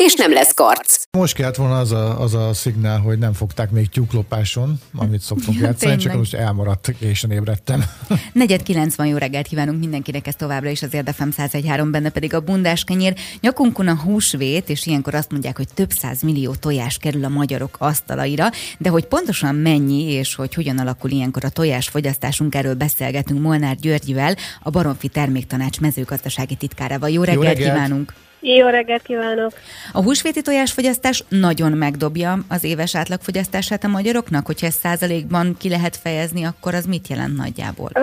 és nem lesz karc. Most kellett volna az a, az a szignál, hogy nem fogták még tyúklopáson, amit szoktunk ja, játszani, csak most elmaradt, és ébredtem. Negyed 90 jó reggelt kívánunk mindenkinek, ez továbbra is az Érdefem 113, benne pedig a bundás kenyér. Nyakunkon a húsvét, és ilyenkor azt mondják, hogy több száz millió tojás kerül a magyarok asztalaira, de hogy pontosan mennyi, és hogy hogyan alakul ilyenkor a tojás fogyasztásunk, erről beszélgetünk Molnár Györgyivel, a Baromfi Terméktanács mezőgazdasági titkárával. Jó reggelt, jó reggelt. kívánunk! Jó reggelt kívánok! A húsvéti tojásfogyasztás nagyon megdobja az éves átlagfogyasztását a magyaroknak, hogyha ezt százalékban ki lehet fejezni, akkor az mit jelent nagyjából? Ö,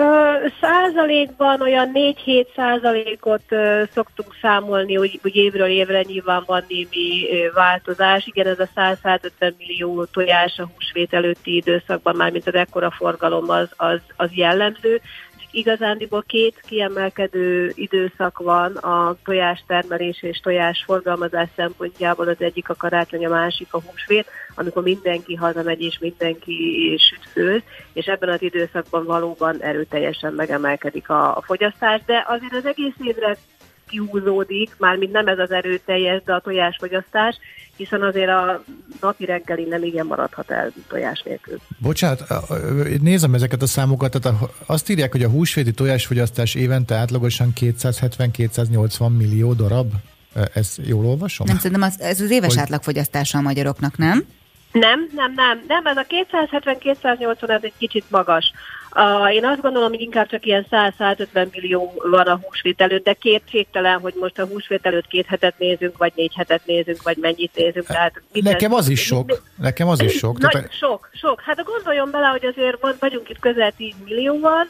százalékban olyan 4-7 százalékot ö, szoktunk számolni, hogy, hogy évről évre nyilván van némi ö, változás. Igen, ez a 150 millió tojás a húsvét előtti időszakban, már mint az ekkora forgalom az, az, az jellemző igazándiból két kiemelkedő időszak van a tojástermelés és tojásforgalmazás szempontjából. Az egyik a karácsony, a másik a húsvét, amikor mindenki hazamegy és mindenki süt főz, és ebben az időszakban valóban erőteljesen megemelkedik a, a fogyasztás, de azért az egész évre kihúzódik, mármint nem ez az erőteljes, de a tojásfogyasztás, hiszen azért a napi reggeli nem igen maradhat el tojás nélkül. Bocsánat, nézem ezeket a számokat, tehát azt írják, hogy a húsvéti tojásfogyasztás évente átlagosan 270-280 millió darab. Ez jól olvasom? Nem, szerintem az, ez az éves hogy... átlagfogyasztása a magyaroknak, nem? Nem, nem, nem, nem, ez a 270-280 ez egy kicsit magas. Uh, én azt gondolom, hogy inkább csak ilyen 100-150 millió van a húsvét előtt, de kétségtelen, hogy most a húsvét előtt két hetet nézünk, vagy négy hetet nézünk, vagy mennyit nézünk. Tehát Nekem az is sok. Nekem az is sok. Nagy, Tehát... Sok, sok. Hát gondoljon bele, hogy azért vagyunk itt közel 10 millióval,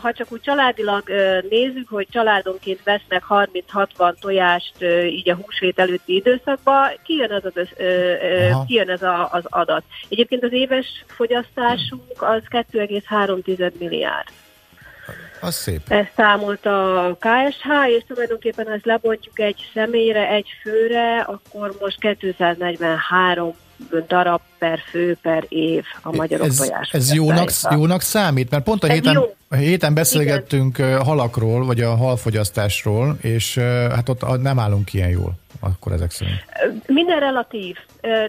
ha csak úgy családilag nézzük, hogy családonként vesznek 30-60 tojást így a húsvét előtti időszakban, kijön, az, az, kijön ez a, az adat. Egyébként az éves fogyasztásunk az 2,3 milliárd. Az szép. Ezt számolt a KSH, és tulajdonképpen ha ezt lebontjuk egy személyre, egy főre, akkor most 243 darab per fő per év a magyarok ez, tojás. Ez jónak, jónak számít, mert pont a héten, jó. a héten beszélgettünk Igen. halakról, vagy a halfogyasztásról, és hát ott nem állunk ilyen jól akkor ezek szerint? Minden relatív.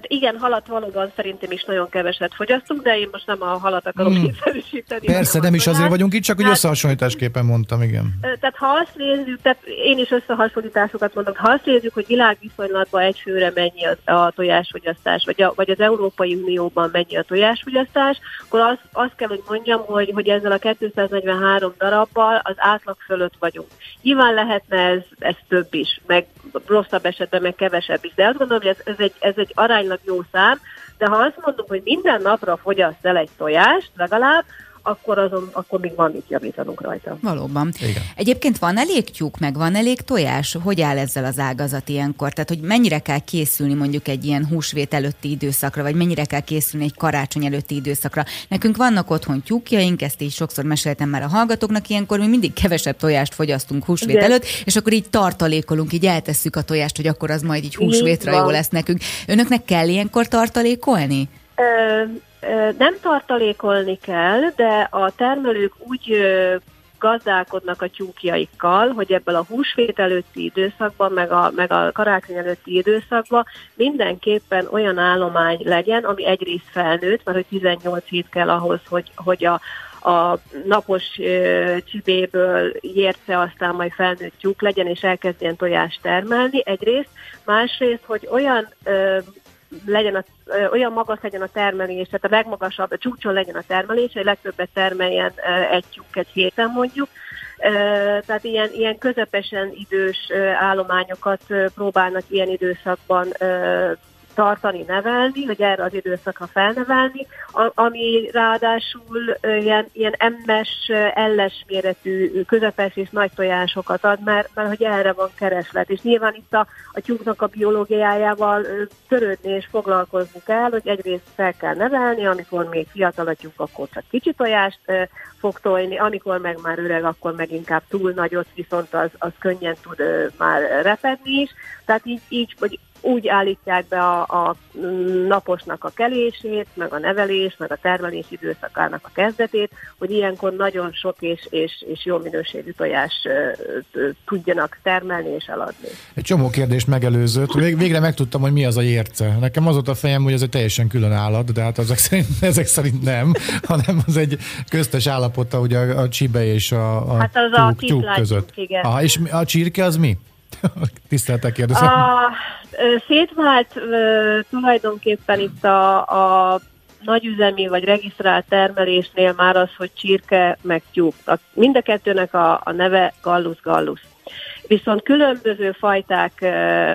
Igen, halat valóban szerintem is nagyon keveset fogyasztunk, de én most nem a halat akarom hmm. kényszerűsíteni. Persze, nem is azért vagyunk itt, csak hogy hát, összehasonlításképpen mondtam, igen. Tehát ha azt nézzük, tehát én is összehasonlításokat mondok, ha azt nézzük, hogy világviszonylatban egy főre mennyi a, a tojásfogyasztás, vagy, a, vagy az Európai Unióban mennyi a tojásfogyasztás, akkor azt, azt kell, hogy mondjam, hogy, hogy ezzel a 243 darabbal az átlag fölött vagyunk. Nyilván lehetne ez, ez több is, meg rosszabb esetben meg kevesebb is. De azt gondolom, hogy ez, ez, egy, ez egy aránylag jó szám, de ha azt mondom, hogy minden napra fogyaszt el egy tojást legalább, akkor, azon, akkor még van mit javítanunk rajta. Valóban. Igen. Egyébként van elég tyúk, meg van elég tojás? Hogy áll ezzel az ágazat ilyenkor? Tehát, hogy mennyire kell készülni mondjuk egy ilyen húsvét előtti időszakra, vagy mennyire kell készülni egy karácsony előtti időszakra? Nekünk vannak otthon tyúkjaink, ezt így sokszor meséltem már a hallgatóknak, ilyenkor mi mindig kevesebb tojást fogyasztunk húsvét Igen. előtt, és akkor így tartalékolunk, így eltesszük a tojást, hogy akkor az majd így húsvétra jó lesz nekünk. Önöknek kell ilyenkor tartalékolni? Ö, nem tartalékolni kell, de a termelők úgy gazdálkodnak a tyúkjaikkal, hogy ebből a húsvét előtti időszakban, meg a, meg a karácsony előtti időszakban mindenképpen olyan állomány legyen, ami egyrészt felnőtt, mert hogy 18 hét kell ahhoz, hogy, hogy a, a napos ö, csibéből érce aztán majd felnőtt tyúk legyen, és elkezdjen tojást termelni egyrészt, másrészt, hogy olyan ö, legyen a, olyan magas legyen a termelés, tehát a legmagasabb, a csúcson legyen a termelés, hogy legtöbbet termeljen egy tyúk egy héten mondjuk. Tehát ilyen, ilyen közepesen idős állományokat próbálnak ilyen időszakban tartani, nevelni, hogy erre az időszakra felnevelni, ami ráadásul ilyen, ilyen MS, elles méretű, közepes és nagy tojásokat ad, mert, mert hogy erre van kereslet. És nyilván itt a, a tyúknak a biológiájával törődni és foglalkozni kell, hogy egyrészt fel kell nevelni, amikor még fiatal a tyúk, akkor csak kicsi tojást fog tojni, amikor meg már öreg, akkor meg inkább túl nagyot, viszont az, az könnyen tud már repedni is. Tehát így, így hogy úgy állítják be a, a naposnak a kelését, meg a nevelés, meg a termelés időszakának a kezdetét, hogy ilyenkor nagyon sok és, és, és jó minőségű tojás tudjanak termelni és eladni. Egy csomó kérdést megelőzött. Végre megtudtam, hogy mi az a érce. Nekem az volt a fejem, hogy ez egy teljesen külön állat, de hát ezek szerint, ezek szerint nem, hanem az egy köztes állapota, ugye a, a csibe és a, a hát az tyúk, a tyúk között. Igen. Aha, és a csirke az mi? Tiszteltek kérdezem. A, szétvált tulajdonképpen itt a, a nagyüzemi vagy regisztrált termelésnél már az, hogy csirke meg tyúk. Mind a kettőnek a, a neve gallus gallus. Viszont különböző fajták,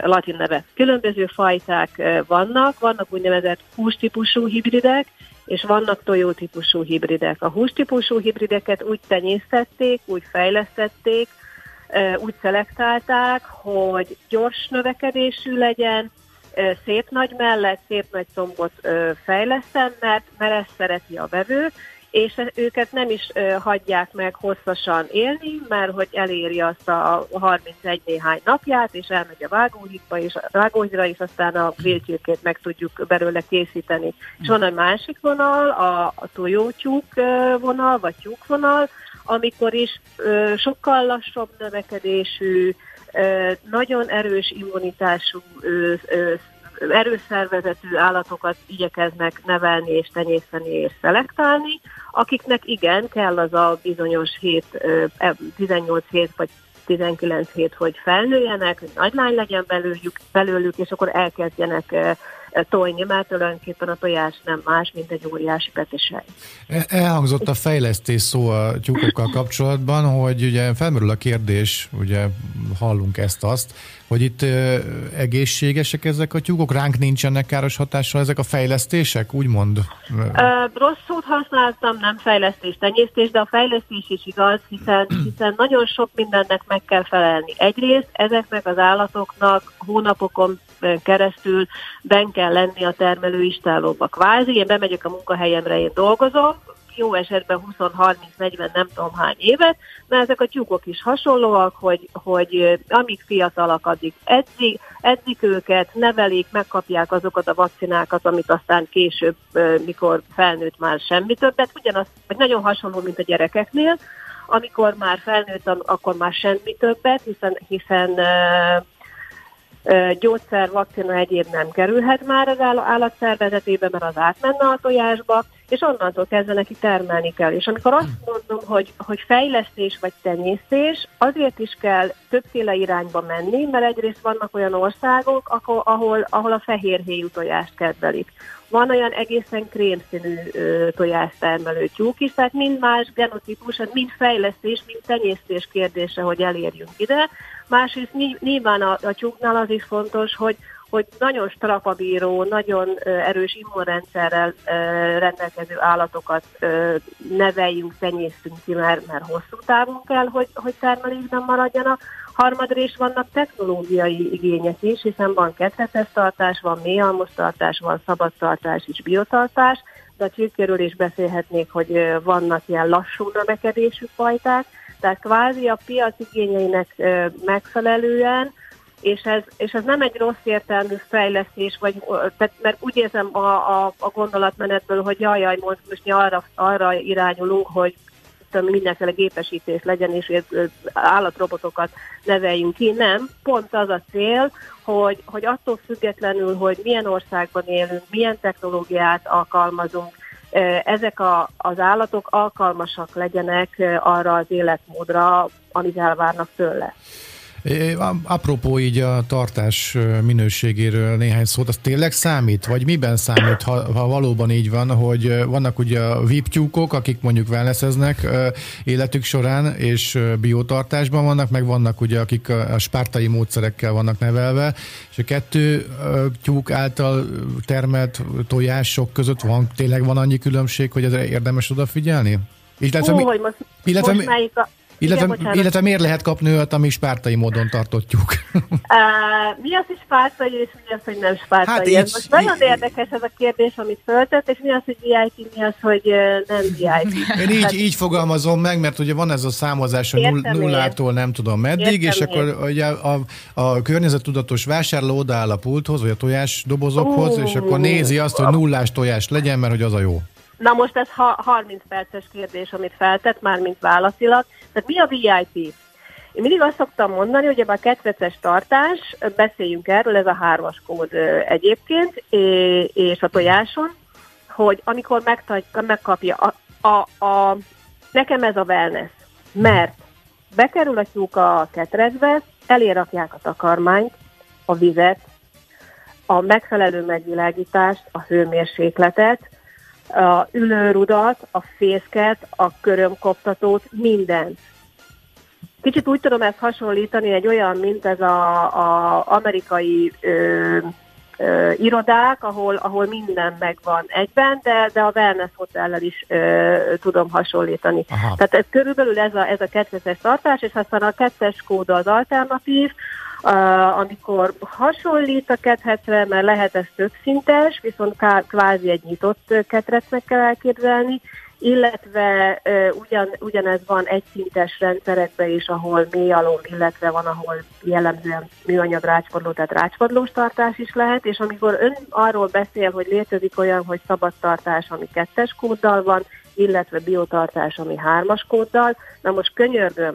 latin neve, különböző fajták vannak, vannak úgynevezett hústípusú hibridek, és vannak tojótípusú hibridek. A hústípusú hibrideket úgy tenyésztették, úgy fejlesztették, úgy szelektálták, hogy gyors növekedésű legyen, szép nagy mellett, szép nagy combot fejlesztem, mert, mert ezt szereti a vevő, és őket nem is hagyják meg hosszasan élni, mert hogy eléri azt a 31 néhány napját, és elmegy a vágóhídba, és a vágóhídra, és aztán a grillcsirkét meg tudjuk belőle készíteni. És van egy másik vonal, a, a tojótyúk vonal, vagy tyúkvonal, amikor is ö, sokkal lassabb növekedésű, ö, nagyon erős immunitású, ö, ö, erőszervezetű állatokat igyekeznek nevelni és tenyészteni és szelektálni, akiknek igen, kell az a bizonyos 7, 18 hét vagy 19 hét, hogy felnőjenek, hogy nagy lány legyen belőlük, belőlük, és akkor elkezdjenek tojni, mert tulajdonképpen a tojás nem más, mint egy óriási petesej. Elhangzott a fejlesztés szó a tyúkokkal kapcsolatban, hogy ugye felmerül a kérdés, ugye hallunk ezt-azt, hogy itt ö, egészségesek ezek a tyúkok, ránk nincsenek káros hatással ezek a fejlesztések, úgymond? Ö, rossz szót használtam, nem fejlesztés, tenyésztés, de a fejlesztés is igaz, hiszen, hiszen nagyon sok mindennek meg kell felelni. Egyrészt ezeknek az állatoknak hónapokon keresztül ben kell lenni a termelő istálóba. Kvázi, én bemegyek a munkahelyemre, én dolgozom, jó esetben 20-30-40 nem tudom hány évet, mert ezek a tyúkok is hasonlóak, hogy, hogy amíg fiatalak, addig edzik, edzik őket, nevelik, megkapják azokat a vakcinákat, amit aztán később, mikor felnőtt már semmi többet, ugyanaz, vagy nagyon hasonló, mint a gyerekeknél, amikor már felnőtt, akkor már semmi többet, hiszen, hiszen gyógyszer, vakcina egyéb nem kerülhet már az állatszervezetébe, mert az átmenne a tojásba, és onnantól kezdve neki termelni kell. És amikor azt mondom, hogy, hogy fejlesztés vagy tenyésztés, azért is kell többféle irányba menni, mert egyrészt vannak olyan országok, ahol, ahol, a fehérhéjú tojást kedvelik. Van olyan egészen krémszínű tojástermelő tyúk is, tehát mind más genotípus, hát mind fejlesztés, mind tenyésztés kérdése, hogy elérjünk ide. Másrészt nyilván a, a tyúknál az is fontos, hogy hogy nagyon strapabíró, nagyon erős immunrendszerrel rendelkező állatokat neveljünk, tenyésztünk ki, mert, mert hosszú távon kell, hogy, hogy termelésben maradjanak. Harmadrészt vannak technológiai igények is, hiszen van tartás, van mélyalmoztartás, van szabadtartás és biotartás, de a csirkéről is beszélhetnék, hogy vannak ilyen lassú növekedésű fajták, tehát kvázi a piac igényeinek megfelelően és ez, és ez nem egy rossz értelmű fejlesztés, vagy, tehát, mert úgy érzem a, a, a gondolatmenetből, hogy jaj, jaj, most, most arra, arra irányulunk, hogy mindenféle gépesítés legyen, és állatrobotokat neveljünk ki. Nem, pont az a cél, hogy, hogy attól függetlenül, hogy milyen országban élünk, milyen technológiát alkalmazunk, ezek a, az állatok alkalmasak legyenek arra az életmódra, amit elvárnak tőle. Apropó így a tartás minőségéről néhány szót, az tényleg számít? Vagy miben számít, ha, ha valóban így van, hogy vannak ugye a VIP tyúkok, akik mondjuk wellnesseznek életük során, és biotartásban vannak, meg vannak ugye, akik a spártai módszerekkel vannak nevelve, és a kettő tyúk által termelt tojások között van, tényleg van annyi különbség, hogy ezre érdemes odafigyelni? Illetve, hogy most, illetve, most melyik a, illetve, Igen, illetve miért lehet kapni olyat, ami spártai módon tartotjuk? Mi az, hogy spártai, és mi az, hogy nem spártai? Hát ez most nagyon így, érdekes ez a kérdés, amit föltett, és mi az, hogy VIP, mi az, hogy nem VIP. Én így, hát, így fogalmazom meg, mert ugye van ez a számozás, hogy null, nullától nem tudom meddig, és akkor ugye a, a, a környezettudatos vásárló odaáll a pulthoz, vagy a tojás dobozokhoz, uh, és akkor nézi azt, hogy nullás tojás legyen, mert hogy az a jó. Na most ez ha 30 perces kérdés, amit feltett, már mint válaszilag. Tehát mi a VIP? Én mindig azt szoktam mondani, hogy ebben a ketreces tartás, beszéljünk erről, ez a hármas kód egyébként, és a tojáson, hogy amikor megkapja a, a, a, nekem ez a wellness, mert bekerül a tyúk a ketrecbe, elérakják a takarmányt, a vizet, a megfelelő megvilágítást, a hőmérsékletet, a ülőrudat, a fészket, a körömkoptatót, mindent. Kicsit úgy tudom ezt hasonlítani egy olyan, mint ez a, a amerikai ö, ö, irodák, ahol, ahol minden megvan egyben, de, de a wellness hotellel is ö, tudom hasonlítani. Aha. Tehát ez körülbelül ez a, ez a kettes tartás, és aztán a kettes kód az alternatív, Uh, amikor hasonlít a kethetre, mert lehet ez többszintes, viszont kvázi egy nyitott ketrecnek kell elképzelni, illetve ugyan, ugyanez van egyszintes rendszerekben is, ahol mély alól, illetve van, ahol jellemzően műanyag rácspadló, tehát rácspadlós tartás is lehet, és amikor ön arról beszél, hogy létezik olyan, hogy szabad tartás, ami kettes kóddal van, illetve biotartás, ami hármas kóddal, na most könyörgöm,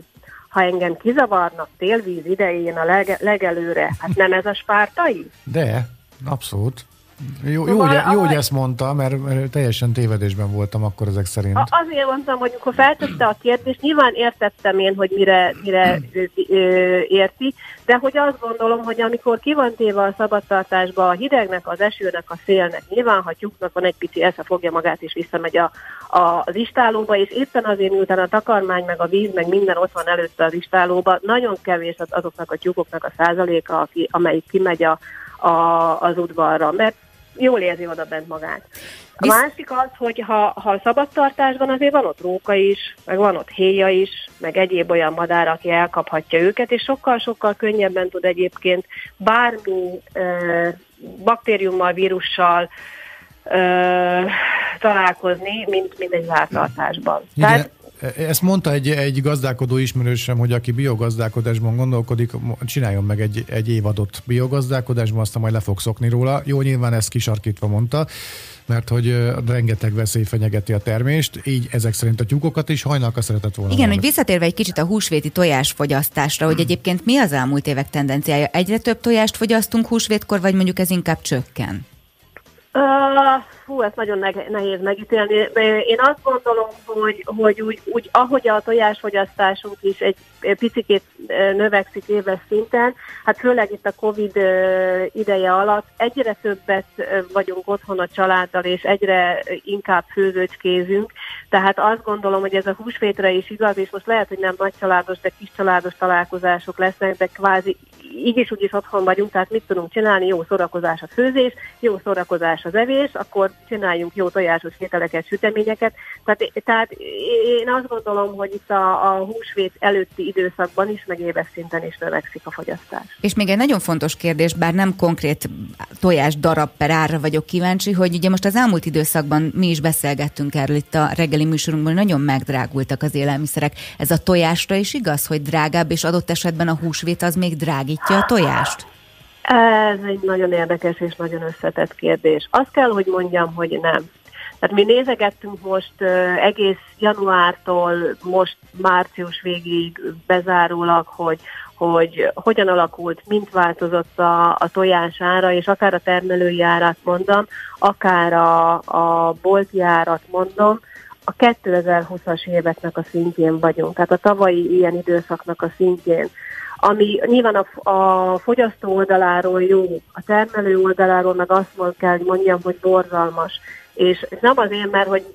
ha engem kizavarnak télvíz idején a lege, legelőre, hát nem ez a spártai? De, abszolút. Jó, jó, szóval, hogy, jó, hogy ezt mondta, mert, mert teljesen tévedésben voltam akkor ezek szerint. Azért mondtam, hogy amikor feltette a kérdést, nyilván értettem én, hogy mire, mire érti, de hogy azt gondolom, hogy amikor ki van téve a szabadtartásba a hidegnek, az esőnek, a szélnek, nyilván, ha tyúknak van egy pici esze, fogja magát és visszamegy a, a, az istálóba, és éppen azért, miután a takarmány, meg a víz, meg minden ott van előtte az istálóba, nagyon kevés azoknak a tyúkoknak a százaléka, aki, amelyik kimegy a, a, az udvarra, mert jól érzi oda bent magát. A másik az, hogy ha, ha szabadtartásban azért van ott róka is, meg van ott héja is, meg egyéb olyan madár, aki elkaphatja őket, és sokkal-sokkal könnyebben tud egyébként bármi e, baktériummal, vírussal e, találkozni, mint, mint egy zártartásban. Tehát ezt mondta egy, egy gazdálkodó ismerősem, hogy aki biogazdálkodásban gondolkodik, csináljon meg egy, egy évadot biogazdálkodásban, aztán majd le fog szokni róla. Jó, nyilván ezt kisarkítva mondta, mert hogy rengeteg veszély fenyegeti a termést, így ezek szerint a tyúkokat is hajnalka szeretett volna. Igen, hogy visszatérve egy kicsit a húsvéti tojásfogyasztásra, hogy egyébként mi az elmúlt évek tendenciája? Egyre több tojást fogyasztunk húsvétkor, vagy mondjuk ez inkább csökken? Uh, hú, ezt nagyon nehéz megítélni. Én azt gondolom, hogy, hogy úgy, úgy, ahogy a tojásfogyasztásunk is egy picit növekszik éves szinten, hát főleg itt a Covid ideje alatt egyre többet vagyunk otthon a családdal, és egyre inkább főzőcskézünk, tehát azt gondolom, hogy ez a húsvétre is igaz, és most lehet, hogy nem nagy családos, de kis családos találkozások lesznek, de kvázi így is úgy is otthon vagyunk, tehát mit tudunk csinálni? Jó szórakozás a főzés, jó szórakozás az evés, akkor csináljunk jó tojásos ételeket, süteményeket. Tehát, tehát én azt gondolom, hogy itt a, a húsvét előtti időszakban is, meg éves szinten is növekszik a fogyasztás. És még egy nagyon fontos kérdés, bár nem konkrét tojás darab per árra vagyok kíváncsi, hogy ugye most az elmúlt időszakban mi is beszélgettünk erről itt a reggeli műsorunkban, nagyon megdrágultak az élelmiszerek. Ez a tojásra is igaz, hogy drágább, és adott esetben a húsvét az még drágítja a tojást? Ez egy nagyon érdekes és nagyon összetett kérdés. Azt kell, hogy mondjam, hogy nem. Tehát mi nézegettünk most egész januártól most március végig bezárólag, hogy, hogy hogyan alakult, mint változott a, a tojás ára, és akár a termelői árat mondom, akár a, a bolti árat mondom, a 2020-as éveknek a szintjén vagyunk, tehát a tavalyi ilyen időszaknak a szintjén. Ami nyilván a, a fogyasztó oldaláról jó, a termelő oldaláról meg azt kell mondjam, hogy borzalmas. És nem azért, mert hogy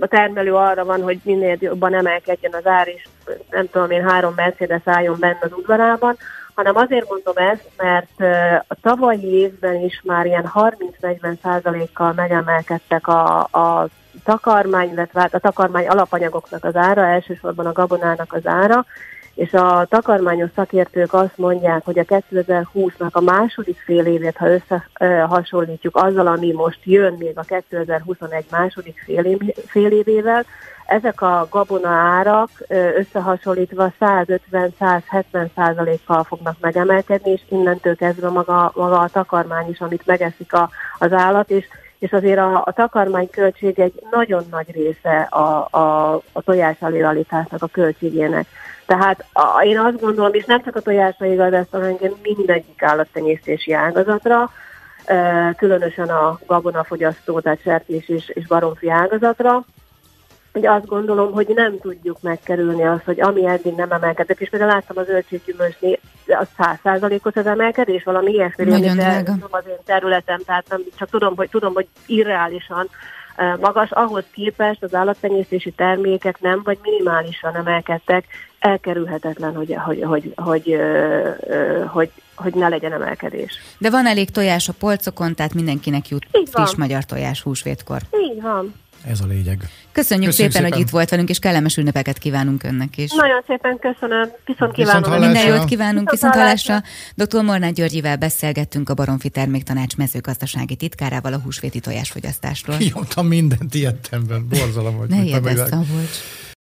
a termelő arra van, hogy minél jobban emelkedjen az ár, és nem tudom én, három Mercedes álljon benne az udvarában, hanem azért mondom ezt, mert a tavalyi évben is már ilyen 30-40 százalékkal megemelkedtek a, a takarmány, illetve hát a takarmány alapanyagoknak az ára, elsősorban a gabonának az ára, és a takarmányos szakértők azt mondják, hogy a 2020-nak a második fél évét, ha összehasonlítjuk azzal, ami most jön még a 2021 második fél, év, fél évével, ezek a gabona árak összehasonlítva 150-170 százalékkal fognak megemelkedni, és innentől kezdve maga, maga a takarmány is, amit megeszik a, az állat, és és azért a, a takarmány költség egy nagyon nagy része a, a, a tojás a költségének. Tehát a, én azt gondolom, és nem csak a tojásra igaz ezt, hanem mindegyik állattenyésztési ágazatra, különösen a gabonafogyasztó, tehát sertés és, és baromfi ágazatra, hogy azt gondolom, hogy nem tudjuk megkerülni azt, hogy ami eddig nem emelkedett, és például láttam az zöldséggyümölcsnél, az száz százalékos az emelkedés, valami ilyesmi, tudom az én területem, tehát nem, csak tudom, hogy, tudom, hogy irreálisan magas, ahhoz képest az állattenyésztési termékek nem, vagy minimálisan emelkedtek, elkerülhetetlen, hogy, hogy, hogy, hogy, hogy, hogy ne legyen emelkedés. De van elég tojás a polcokon, tehát mindenkinek jut friss magyar tojás húsvétkor. Így van. Ez a lényeg. Köszönjük, Köszönjük szépen, szépen, hogy itt volt velünk, és kellemes ünnepeket kívánunk önnek is. Nagyon szépen köszönöm. Viszont kívánunk. Viszont Minden jót kívánunk. Viszont, viszont hallásra. Dr. Mornár Györgyivel beszélgettünk a Baromfi Terméktanács mezőgazdasági titkárával a húsvéti tojásfogyasztásról. Kiadtam mindent ilyettemben. Borzalom, hogy... Ne ilyed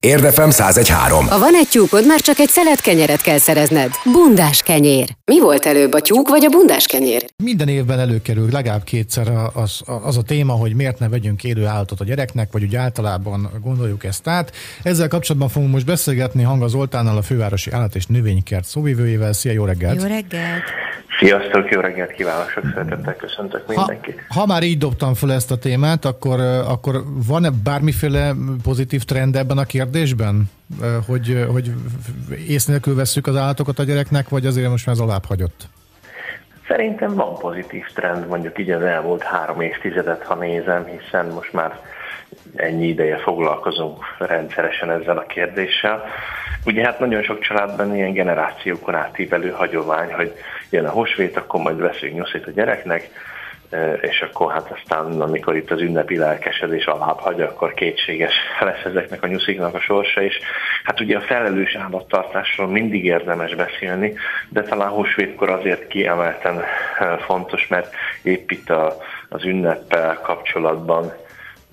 Érdefem 1013. Ha van egy tyúkod, már csak egy szelet kenyeret kell szerezned. Bundás kenyér. Mi volt előbb, a tyúk vagy a bundás kenyér? Minden évben előkerül legalább kétszer az, az a téma, hogy miért ne vegyünk élő állatot a gyereknek, vagy úgy általában gondoljuk ezt át. Ezzel kapcsolatban fogunk most beszélgetni Hanga Zoltánnal, a fővárosi állat és növénykert szóvivőjével. Szia, jó reggelt! Jó reggelt! Sziasztok, jó reggelt kívánok, sok szeretettel köszöntök mindenkit. Ha, ha már így dobtam fel ezt a témát, akkor, akkor van-e bármiféle pozitív trend ebben a kérdésben? Hogy, hogy ész nélkül vesszük az állatokat a gyereknek, vagy azért most már ez alább hagyott? Szerintem van pozitív trend, mondjuk így az elmúlt három évtizedet, ha nézem, hiszen most már ennyi ideje foglalkozunk rendszeresen ezzel a kérdéssel. Ugye hát nagyon sok családban ilyen generációkon átívelő hagyomány, hogy jön a húsvét, akkor majd veszünk nyuszit a gyereknek, e, és akkor hát aztán, amikor itt az ünnepi lelkesedés alább hagy, akkor kétséges lesz ezeknek a nyusziknak a sorsa, és hát ugye a felelős állattartásról mindig érdemes beszélni, de talán húsvétkor azért kiemelten e, fontos, mert épp itt a, az ünneppel kapcsolatban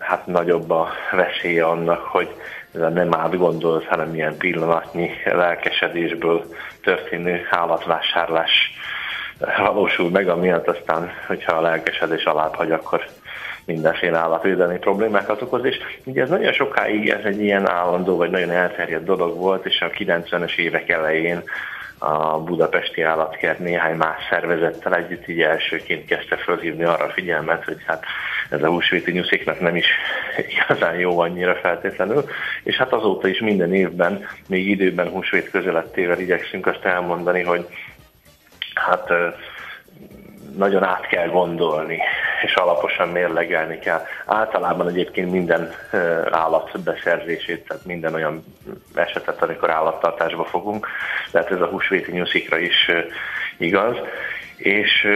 hát nagyobb a veszélye annak, hogy ez a nem átgondolt, hanem ilyen pillanatnyi lelkesedésből történő állatvásárlás valósul meg, amiatt aztán, hogyha a lelkesedés alább hagy, akkor mindenféle állatvédelmi problémákat okoz, és ugye ez nagyon sokáig ez egy ilyen állandó, vagy nagyon elterjedt dolog volt, és a 90-es évek elején a budapesti állatkert néhány más szervezettel együtt így elsőként kezdte fölhívni arra a figyelmet, hogy hát ez a húsvéti nyusziknak nem is igazán jó annyira feltétlenül, és hát azóta is minden évben, még időben húsvét közelettével igyekszünk azt elmondani, hogy hát nagyon át kell gondolni, és alaposan mérlegelni kell. Általában egyébként minden állat beszerzését, tehát minden olyan esetet, amikor állattartásba fogunk, tehát ez a húsvéti nyuszikra is igaz. És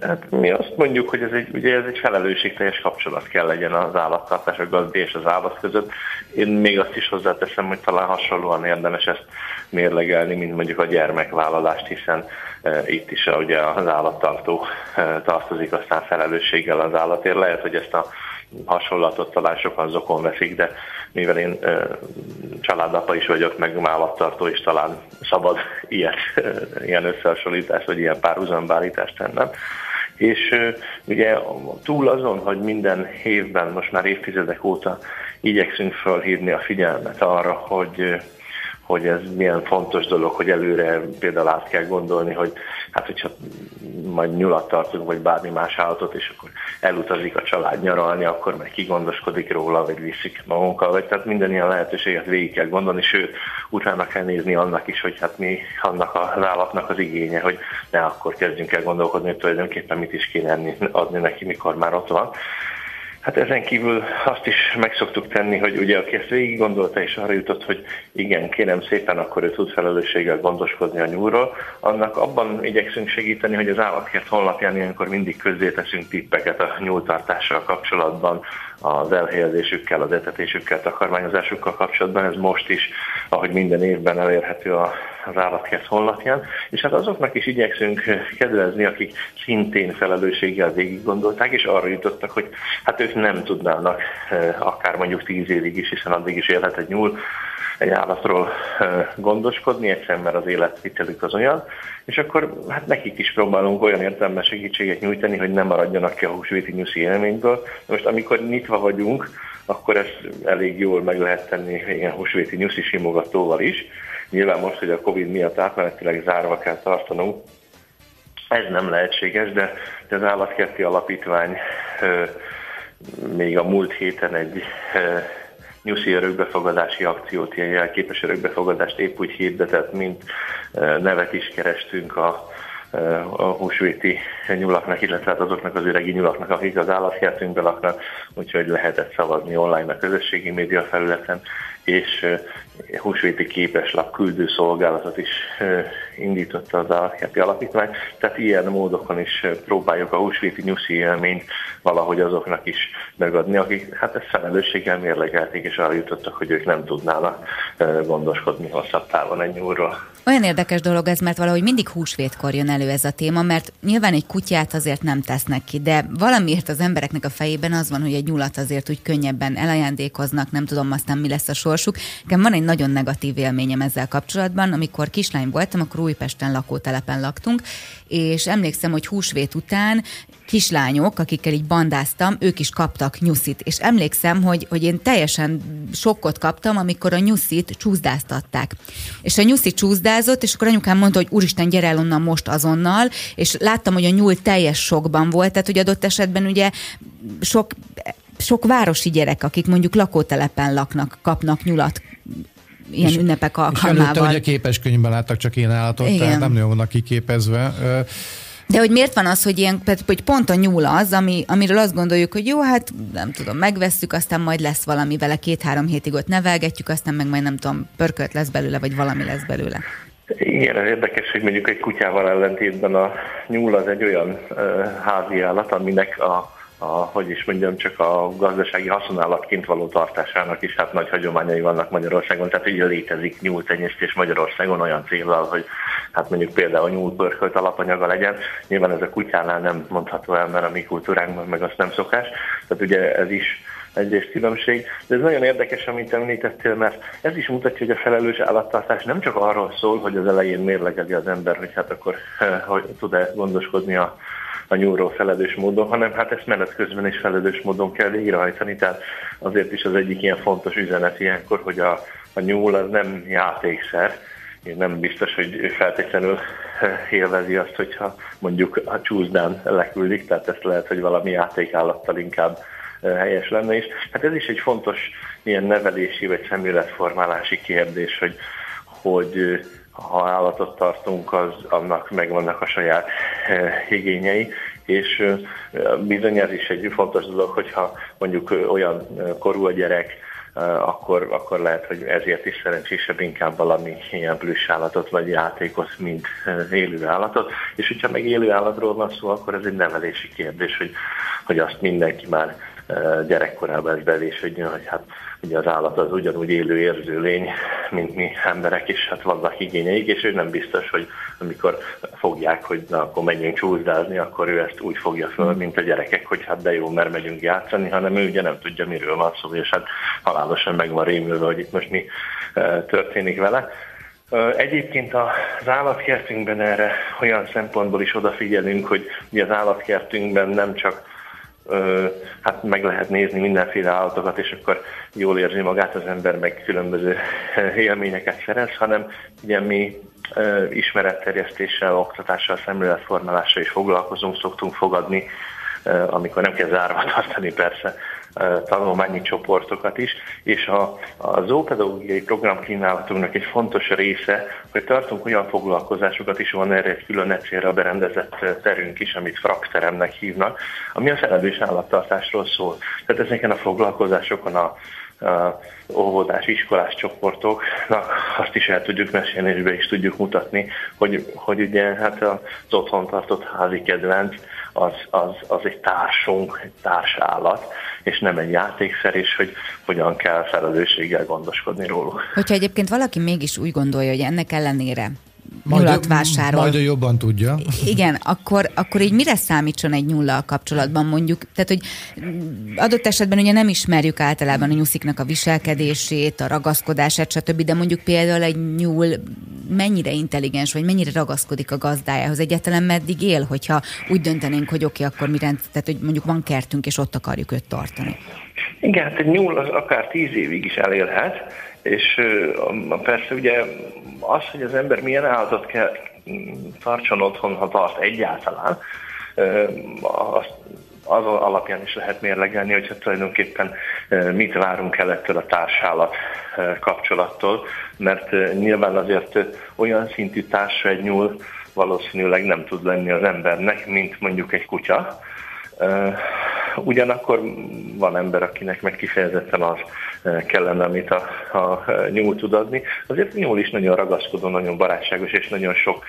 hát mi azt mondjuk, hogy ez egy, ugye ez egy felelősségteljes kapcsolat kell legyen az állattartás, a gazdi és az állat között. Én még azt is hozzáteszem, hogy talán hasonlóan érdemes ezt mérlegelni, mint mondjuk a gyermekvállalást, hiszen e, itt is ugye az állattartó e, tartozik aztán felelősséggel az állatért. Lehet, hogy ezt a hasonlatot talán sokan zokon veszik, de mivel én családapa is vagyok, meg állattartó is talán szabad ilyet, ilyen összehasonlítást, vagy ilyen párhuzambálítást tennem. És ugye túl azon, hogy minden évben, most már évtizedek óta igyekszünk felhívni a figyelmet arra, hogy hogy ez milyen fontos dolog, hogy előre például át kell gondolni, hogy hát hogyha majd nyulat tartunk, vagy bármi más állatot, és akkor elutazik a család nyaralni, akkor meg kigondoskodik róla, vagy viszik magunkkal, vagy tehát minden ilyen lehetőséget végig kell gondolni, sőt, utána kell nézni annak is, hogy hát mi annak az állatnak az igénye, hogy ne akkor kezdjünk el gondolkodni, hogy tulajdonképpen mit is kéne adni neki, mikor már ott van. Hát ezen kívül azt is meg szoktuk tenni, hogy ugye aki ezt végig gondolta és arra jutott, hogy igen, kérem szépen, akkor ő tud felelősséggel gondoskodni a nyúlról, annak abban igyekszünk segíteni, hogy az állatkert honlapján ilyenkor mindig közzéteszünk tippeket a nyúltartással kapcsolatban, az elhelyezésükkel, az etetésükkel, takarmányozásukkal kapcsolatban. Ez most is, ahogy minden évben elérhető az állatkert honlapján, és hát azoknak is igyekszünk kedvezni, akik szintén felelősséggel végig gondolták, és arra jutottak, hogy hát ők nem tudnának eh, akár mondjuk tíz évig is, hiszen addig is élhet egy nyúl, egy állatról gondoskodni, egyszerűen mert az életvitelük az olyan, és akkor hát nekik is próbálunk olyan értelmes segítséget nyújtani, hogy nem maradjanak ki a húsvéti nyuszi élményből. Most amikor nyitva vagyunk, akkor ezt elég jól meg lehet tenni ilyen húsvéti nyuszi simogatóval is. Nyilván most, hogy a Covid miatt átmenetileg zárva kell tartanunk, ez nem lehetséges, de, az állatkerti alapítvány még a múlt héten egy nyuszi örökbefogadási akciót, ilyen jelképes örökbefogadást épp úgy hirdetett, mint nevet is kerestünk a, a húsvéti nyulaknak, illetve hát azoknak az öregi nyulaknak, akik az állatkertünkben laknak, úgyhogy lehetett szavazni online a közösségi média felületen, és húsvéti képeslap küldő szolgálatot is indította az állatkerti alapítvány, tehát ilyen módokon is próbáljuk a húsvéti nyuszi élményt valahogy azoknak is megadni, akik hát ezt felelősséggel mérlegelték, és arra jutottak, hogy ők nem tudnának gondoskodni hosszabb távon egy nyúlról. Olyan érdekes dolog ez, mert valahogy mindig húsvétkor jön elő ez a téma, mert nyilván egy kutyát azért nem tesznek ki, de valamiért az embereknek a fejében az van, hogy egy nyulat azért úgy könnyebben elajándékoznak, nem tudom aztán mi lesz a sorsuk. Nekem van egy nagyon negatív élményem ezzel kapcsolatban. Amikor kislány voltam, akkor Újpesten lakótelepen laktunk, és emlékszem, hogy húsvét után kislányok, akikkel így bandáztam, ők is kaptak nyuszit. És emlékszem, hogy, hogy én teljesen sokkot kaptam, amikor a nyuszit csúszdáztatták. És a nyuszi csúszdázott, és akkor anyukám mondta, hogy úristen, gyere el onnan most azonnal, és láttam, hogy a nyúl teljes sokban volt, tehát hogy adott esetben ugye sok sok városi gyerek, akik mondjuk lakótelepen laknak, kapnak nyulat ilyen és, ünnepek alkalmával. És előtte ugye képeskönyvben láttak csak én állatot, Igen. tehát nem nagyon vannak kiképezve. De hogy miért van az, hogy, ilyen, hogy pont a nyúl az, ami, amiről azt gondoljuk, hogy jó, hát nem tudom, megvesszük, aztán majd lesz valami vele, két-három hétig ott nevelgetjük, aztán meg majd nem tudom, pörkölt lesz belőle, vagy valami lesz belőle. Igen, ez érdekes, hogy mondjuk egy kutyával ellentétben a nyúl az egy olyan uh, házi állat, aminek a a, hogy is mondjam, csak a gazdasági haszonállatként való tartásának is hát nagy hagyományai vannak Magyarországon, tehát ugye létezik nyúltenyésztés Magyarországon olyan célral, hogy hát mondjuk például nyúlpörkölt alapanyaga legyen. Nyilván ez a kutyánál nem mondható el, mert a mi kultúránkban meg azt nem szokás. Tehát ugye ez is egyrészt különbség. De ez nagyon érdekes, amit említettél, mert ez is mutatja, hogy a felelős állattartás nem csak arról szól, hogy az elején mérlegeli az ember, hogy hát akkor eh, hogy tud-e gondoskodni a a nyúlról felelős módon, hanem hát ezt menet közben is felelős módon kell végrehajtani, tehát azért is az egyik ilyen fontos üzenet ilyenkor, hogy a, a nyúl az nem játékszer, nem biztos, hogy feltétlenül élvezi azt, hogyha mondjuk a csúszdán leküldik, tehát ezt lehet, hogy valami játékállattal inkább helyes lenne, és hát ez is egy fontos ilyen nevelési vagy szemléletformálási kérdés, hogy, hogy ha állatot tartunk, az annak megvannak a saját eh, igényei, és eh, bizony ez is egy fontos dolog, hogyha mondjuk eh, olyan korú a gyerek, akkor, akkor lehet, hogy ezért is szerencsésebb inkább valami ilyen plusz állatot vagy játékot, mint élő állatot. És hogyha meg élő állatról van szó, akkor ez egy nevelési kérdés, hogy, hogy azt mindenki már gyerekkorában ez belésődni, hogy hát ugye az állat az ugyanúgy élő érző lény, mint mi emberek, és hát vannak igényeik, és ő nem biztos, hogy amikor fogják, hogy na, akkor menjünk csúszdázni, akkor ő ezt úgy fogja föl, mint a gyerekek, hogy hát de jó, mert megyünk játszani, hanem ő ugye nem tudja, miről van szó, és hát halálosan meg van rémülve, hogy itt most mi történik vele. Egyébként az állatkertünkben erre olyan szempontból is odafigyelünk, hogy ugye az állatkertünkben nem csak hát meg lehet nézni mindenféle állatokat, és akkor jól érzi magát az ember, meg különböző élményeket szerez, hanem ugye mi ismeretterjesztéssel, oktatással, szemléletformálással is foglalkozunk, szoktunk fogadni, amikor nem kell zárva tartani persze tanulmányi csoportokat is, és a, a zoopedagógiai programkínálatunknak egy fontos része, hogy tartunk olyan foglalkozásokat is, van erre egy külön egyszerre berendezett terünk is, amit frakteremnek hívnak, ami a felelős állattartásról szól. Tehát ezeken a foglalkozásokon a óvodás, iskolás csoportoknak azt is el tudjuk mesélni, és be is tudjuk mutatni, hogy, hogy ugye hát az otthon tartott házi kedvenc az, az, az egy társunk, egy társállat, és nem egy játékszer, és hogy hogyan kell felelősséggel gondoskodni róluk. Hogyha egyébként valaki mégis úgy gondolja, hogy ennek ellenére nyulat vásárol. Majd jobban tudja. Igen, akkor, akkor így mire számítson egy nyullal kapcsolatban mondjuk? Tehát, hogy adott esetben ugye nem ismerjük általában a nyusziknak a viselkedését, a ragaszkodását, stb., de mondjuk például egy nyúl mennyire intelligens, vagy mennyire ragaszkodik a gazdájához, egyáltalán meddig él, hogyha úgy döntenénk, hogy oké, okay, akkor mi rend, tehát hogy mondjuk van kertünk, és ott akarjuk őt tartani. Igen, hát egy nyúl az akár tíz évig is elélhet, és persze ugye az, hogy az ember milyen állatot kell tartson otthon, ha tart egyáltalán, az, az alapján is lehet mérlegelni, hogyha tulajdonképpen mit várunk el ettől a társállat kapcsolattól, mert nyilván azért olyan szintű társa egy nyúl valószínűleg nem tud lenni az embernek, mint mondjuk egy kutya, Ugyanakkor van ember, akinek meg kifejezetten az kellene, amit a, a nyúl tud adni. Azért a nyúl is nagyon ragaszkodó, nagyon barátságos és nagyon sok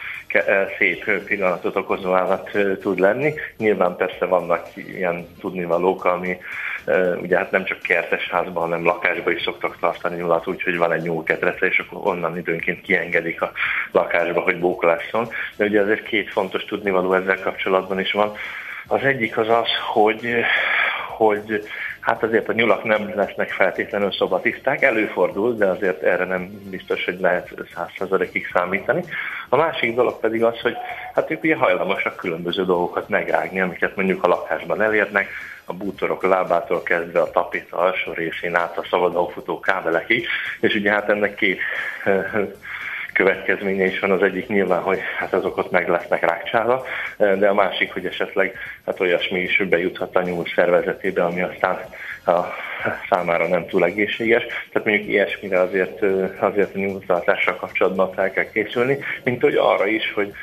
szép pillanatot okozó állat tud lenni. Nyilván persze vannak ilyen tudnivalók, ami ugye hát nem csak kertes házban, hanem lakásban is szoktak tartani nyulat, úgyhogy van egy nyúlketrece, és akkor onnan időnként kiengedik a lakásba, hogy bókolásszon. De ugye azért két fontos tudnivaló ezzel kapcsolatban is van. Az egyik az az, hogy, hogy hát azért a nyulak nem lesznek feltétlenül szobatiszták, előfordul, de azért erre nem biztos, hogy lehet százszerzalékig számítani. A másik dolog pedig az, hogy hát ők ugye hajlamosak különböző dolgokat megrágni, amiket mondjuk a lakásban elérnek, a bútorok lábától kezdve a tapéta alsó részén át a szabadon futó kábelekig, és ugye hát ennek két következménye is van. Az egyik nyilván, hogy hát azok ott meg lesznek rákcsára, de a másik, hogy esetleg hát olyasmi is bejuthat a nyúl szervezetébe, ami aztán a számára nem túl egészséges. Tehát mondjuk ilyesmire azért, azért a nyúltartással kapcsolatban fel kell készülni, mint hogy arra is, hogy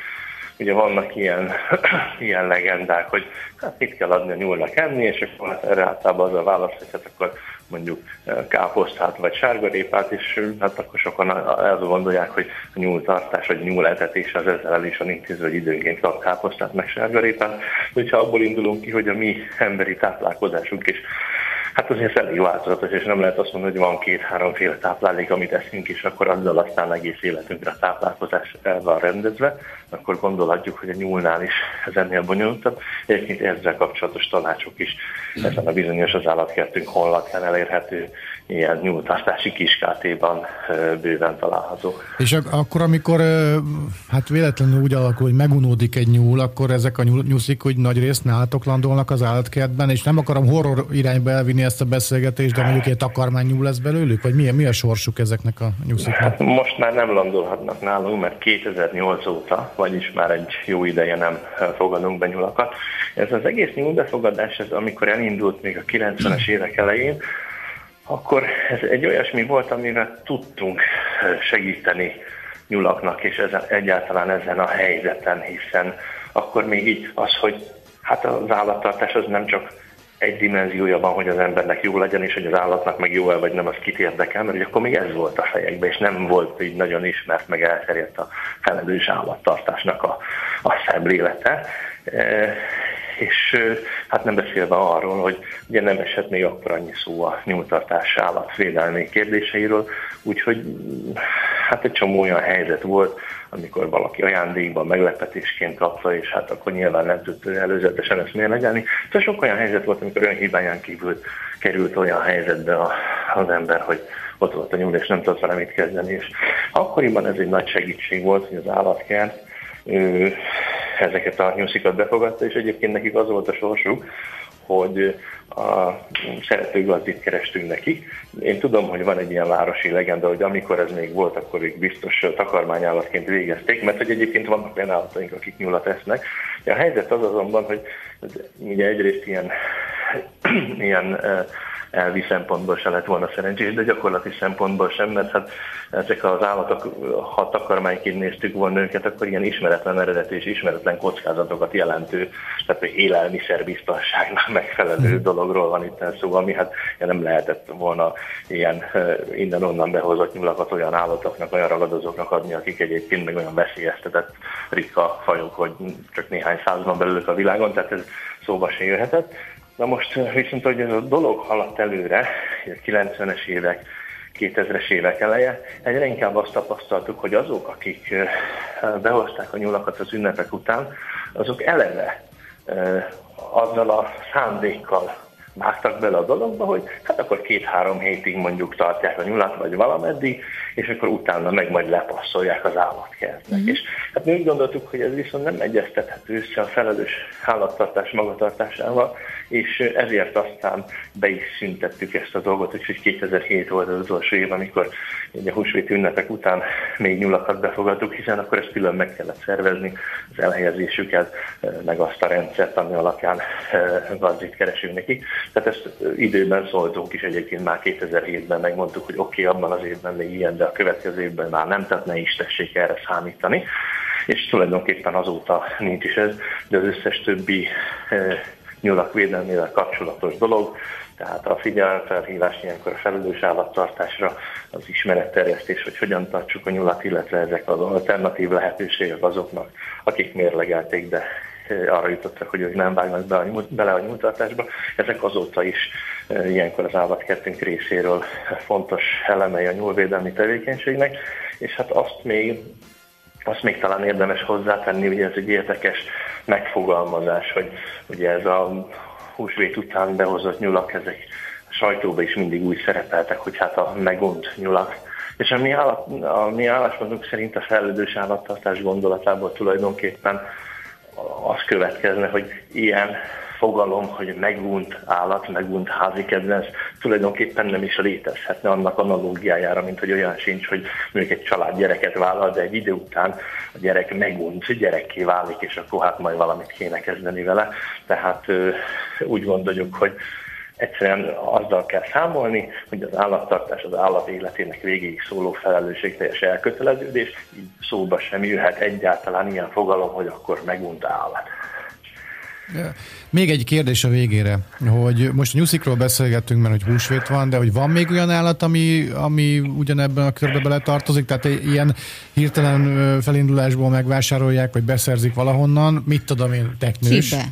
ugye vannak ilyen, ilyen legendák, hogy hát mit kell adni a nyúlnak enni, és akkor hát erre általában az a válasz, hogy hát akkor mondjuk eh, káposztát vagy sárgarépát, és eh, hát akkor sokan el gondolják, hogy a nyúltartás vagy nyúletetés az ezzel el is van intéző, hogy időnként kap káposztát meg sárgarépát. Hogyha abból indulunk ki, hogy a mi emberi táplálkozásunk is Hát azért elég változatos, és nem lehet azt mondani, hogy van két-háromféle táplálék, amit eszünk, és akkor azzal aztán egész életünkre a táplálkozás el van rendezve, akkor gondolhatjuk, hogy a nyúlnál is ez ennél bonyolultabb. Egyébként ezzel kapcsolatos tanácsok is. Ezen a bizonyos az állatkertünk honlapján elérhető ilyen nyúltartási kiskátéban bőven található. És ak- akkor, amikor hát véletlenül úgy alakul, hogy megunódik egy nyúl, akkor ezek a nyuszik, hogy nagy részt nálatok landolnak az állatkertben, és nem akarom horror irányba elvinni ezt a beszélgetést, de mondjuk egy takarmány nyúl lesz belőlük, vagy milyen, mi a sorsuk ezeknek a nyusziknak? Hát most már nem landolhatnak nálunk, mert 2008 óta, vagyis már egy jó ideje nem fogadunk be nyulakat. Ez az egész nyúlbefogadás, ez amikor elindult még a 90-es évek elején, akkor ez egy olyasmi volt, amivel tudtunk segíteni nyulaknak, és ezen, egyáltalán ezen a helyzeten, hiszen akkor még így az, hogy hát az állattartás az nem csak egy dimenziója van, hogy az embernek jó legyen, és hogy az állatnak meg jó-e vagy nem, az kit érdekel, mert akkor még ez volt a fejekben, és nem volt így nagyon ismert, meg elterjedt a felelős állattartásnak a, a szemlélete és hát nem beszélve arról, hogy ugye nem esett még akkor annyi szó a nyúltartás állatvédelmi kérdéseiről, úgyhogy hát egy csomó olyan helyzet volt, amikor valaki ajándékban meglepetésként kapta, és hát akkor nyilván nem tudta előzetesen ezt mérlegelni. Tehát sok olyan helyzet volt, amikor olyan hibáján kívül került olyan helyzetbe az ember, hogy ott volt a nyúl, és nem tudott vele mit kezdeni. És akkoriban ez egy nagy segítség volt, hogy az állatkert ezeket a nyuszikat befogadta, és egyébként nekik az volt a sorsuk, hogy a szeretőgazdit kerestünk nekik. Én tudom, hogy van egy ilyen városi legenda, hogy amikor ez még volt, akkor ők biztos takarmányállatként végezték, mert hogy egyébként vannak olyan állataink, akik nyulat esznek. A helyzet az azonban, hogy ugye egyrészt ilyen, ilyen elvi szempontból se lett volna szerencsés, de gyakorlati szempontból sem, mert hát ezek az állatok, ha takarmányként néztük volna őket, akkor ilyen ismeretlen eredet és ismeretlen kockázatokat jelentő, tehát hogy élelmiszerbiztonságnál megfelelő mhm. dologról van itt szó, ami hát nem lehetett volna ilyen innen-onnan behozott nyulakat olyan állatoknak, olyan ragadozóknak adni, akik egyébként meg olyan veszélyeztetett ritka fajok, hogy csak néhány százban belül a világon, tehát ez szóba se jöhetett. Na most viszont, hogy ez a dolog haladt előre, a 90-es évek, 2000-es évek eleje, egyre inkább azt tapasztaltuk, hogy azok, akik behozták a nyulakat az ünnepek után, azok eleve azzal a szándékkal vágtak bele a dologba, hogy hát akkor két-három hétig mondjuk tartják a nyulat, vagy valameddig, és akkor utána meg majd lepasszolják az állatkertnek. Mm-hmm. És hát mi úgy gondoltuk, hogy ez viszont nem egyeztethető össze a felelős állattartás magatartásával, és ezért aztán be is szüntettük ezt a dolgot, úgyhogy 2007 volt az utolsó év, amikor a húsvét ünnepek után még nyulakat befogadtuk, hiszen akkor ezt külön meg kellett szervezni, az elhelyezésüket, meg azt a rendszert, ami alapján gazdit keresünk nekik. Tehát ezt időben szóltunk is egyébként már 2007-ben, megmondtuk, hogy oké, okay, abban az évben még ilyen, de a következő évben már nem, tehát ne is tessék erre számítani. És tulajdonképpen azóta nincs is ez, de az összes többi nyulak védelmével kapcsolatos dolog, tehát a figyelemfelhívás ilyenkor a felelős állattartásra, az ismeretterjesztés, hogy hogyan tartsuk a nyulat, illetve ezek az alternatív lehetőségek azoknak, akik mérlegelték, de arra jutottak, hogy ők nem vágnak be a, bele a nyújtatásba. Ezek azóta is ilyenkor az állatkertünk részéről fontos elemei a nyúlvédelmi tevékenységnek, és hát azt még, azt még talán érdemes hozzátenni, hogy ez egy érdekes megfogalmazás, hogy ugye ez a húsvét után behozott nyulak, ezek a sajtóban is mindig úgy szerepeltek, hogy hát a megont nyulak. És a mi, állat, a mi álláspontunk szerint a fejlődős állattartás gondolatából tulajdonképpen az következne, hogy ilyen fogalom, hogy megunt állat, megunt házi kedvenc tulajdonképpen nem is létezhetne annak analógiájára, mint hogy olyan sincs, hogy mondjuk egy család gyereket vállal, de egy idő után a gyerek megunt, gyerekké válik, és akkor hát majd valamit kéne kezdeni vele. Tehát úgy gondoljuk, hogy egyszerűen azzal kell számolni, hogy az állattartás az állat életének végéig szóló felelősségteljes elköteleződés, így szóba sem jöhet egyáltalán ilyen fogalom, hogy akkor megunt állat. Még egy kérdés a végére, hogy most a nyuszikról beszélgettünk, mert hogy húsvét van, de hogy van még olyan állat, ami, ami ugyanebben a körbe bele tartozik, tehát ilyen hirtelen felindulásból megvásárolják, vagy beszerzik valahonnan, mit tudom én, teknős. Csibe.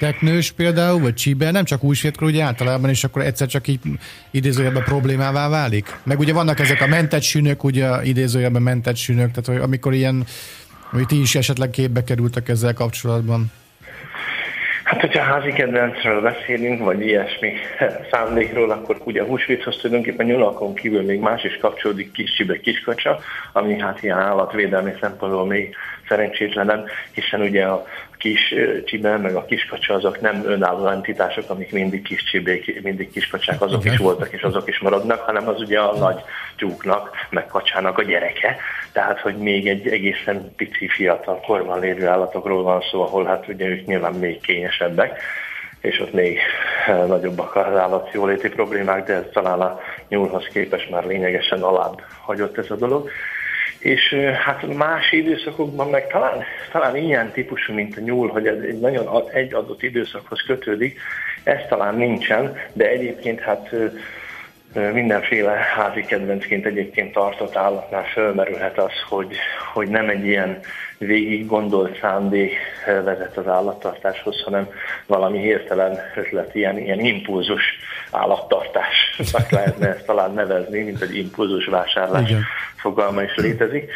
Teknős például, vagy csíbe, nem csak húsvétkor, ugye általában, és akkor egyszer csak így idézőjelben problémává válik. Meg ugye vannak ezek a mentett sünök, ugye idézőjelben mentett sünök, tehát hogy amikor ilyen, hogy ti is esetleg képbe kerültek ezzel kapcsolatban. Hát, hogyha házi kedvencről beszélünk, vagy ilyesmi szándékról, akkor ugye a húsvéthoz tulajdonképpen nyulakon kívül még más is kapcsolódik kis csibe, kiskacsa, ami hát ilyen állatvédelmi szempontból még szerencsétlenem, hiszen ugye a kis csibe, meg a kiskacsa azok nem önálló entitások, amik mindig kis csibék, mindig kiskacsák, azok is voltak, és azok is maradnak, hanem az ugye a nagy tyúknak, meg kacsának a gyereke. Tehát, hogy még egy egészen pici fiatal korban lévő állatokról van szó, ahol hát ugye ők nyilván még kényesebbek és ott még nagyobbak az állat jóléti problémák, de ez talán a nyúlhoz képest már lényegesen alább hagyott ez a dolog. És hát más időszakokban meg talán, talán ilyen típusú, mint a nyúl, hogy ez egy nagyon egy adott időszakhoz kötődik, ez talán nincsen, de egyébként hát mindenféle házi kedvencként egyébként tartott állatnál fölmerülhet az, hogy, hogy nem egy ilyen végig gondolt szándék vezet az állattartáshoz, hanem valami hirtelen ötlet, ilyen, ilyen impulzus állattartásnak lehetne ezt talán nevezni, mint egy impulzus vásárlás Igen. fogalma is létezik.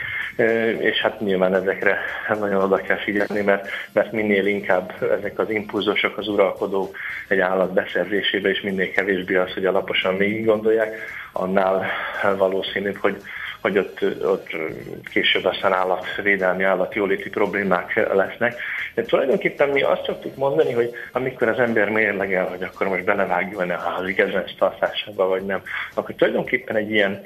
És hát nyilván ezekre nagyon oda kell figyelni, mert, mert minél inkább ezek az impulzusok az uralkodó egy állat beszerzésébe, és minél kevésbé az, hogy alaposan végig gondolják, annál valószínűbb, hogy hogy ott, ott később aztán állatvédelmi, állatjóléti problémák lesznek. De tulajdonképpen mi azt szoktuk mondani, hogy amikor az ember mérlegel, hogy akkor most belevágjon a házi kedvenc tartásába, vagy nem, akkor tulajdonképpen egy ilyen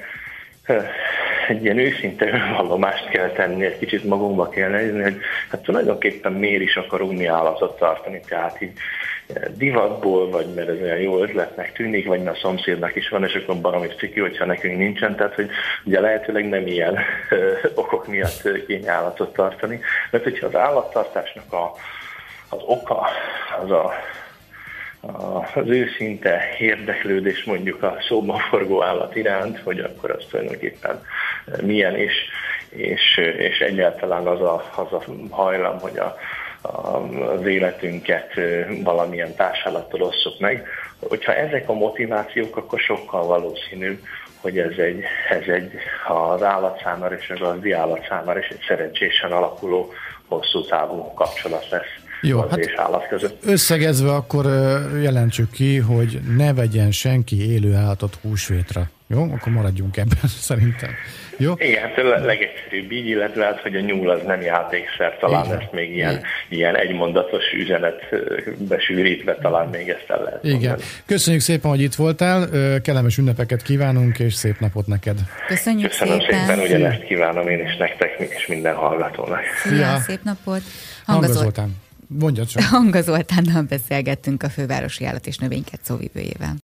egy ilyen őszinte önvallomást kell tenni, egy kicsit magunkba kell nézni, hogy hát tulajdonképpen miért is akarunk mi állatot tartani, tehát így divatból, vagy mert ez olyan jó ötletnek tűnik, vagy mert a szomszédnak is van, és akkor baromi ciki, hogyha nekünk nincsen, tehát hogy ugye lehetőleg nem ilyen okok miatt kéne állatot tartani, mert hogyha az állattartásnak a, az oka, az a az őszinte érdeklődés mondjuk a szóban forgó állat iránt, hogy akkor az tulajdonképpen milyen, és, és, és egyáltalán az a, az a hajlam, hogy a, az életünket valamilyen társadalattal osszuk meg. Hogyha ezek a motivációk, akkor sokkal valószínűbb, hogy ez egy, ez egy az állat számára és a gazdi állat számára is egy szerencsésen alakuló hosszú távú kapcsolat lesz. Jó, hát és állat között. Összegezve akkor jelentsük ki, hogy ne vegyen senki élő állatot húsvétra. Jó? Akkor maradjunk ebben szerintem. Jó? Igen, hát a legegyszerűbb így, illetve hát, hogy a nyúl az nem játékszer, talán Igen. ezt még ilyen, Igen. ilyen egymondatos üzenet besűrítve talán még ezt el lehet Igen. Mondani. Köszönjük szépen, hogy itt voltál, kellemes ünnepeket kívánunk, és szép napot neked. Köszönjük Köszönöm szépen. szépen, ugyanezt kívánom én is nektek, és minden hallgatónak. Szia, szép napot. Hangazoltán. Mondja csak. Hanga Zoltánnal beszélgettünk a fővárosi állat és növényket szóvivőjével.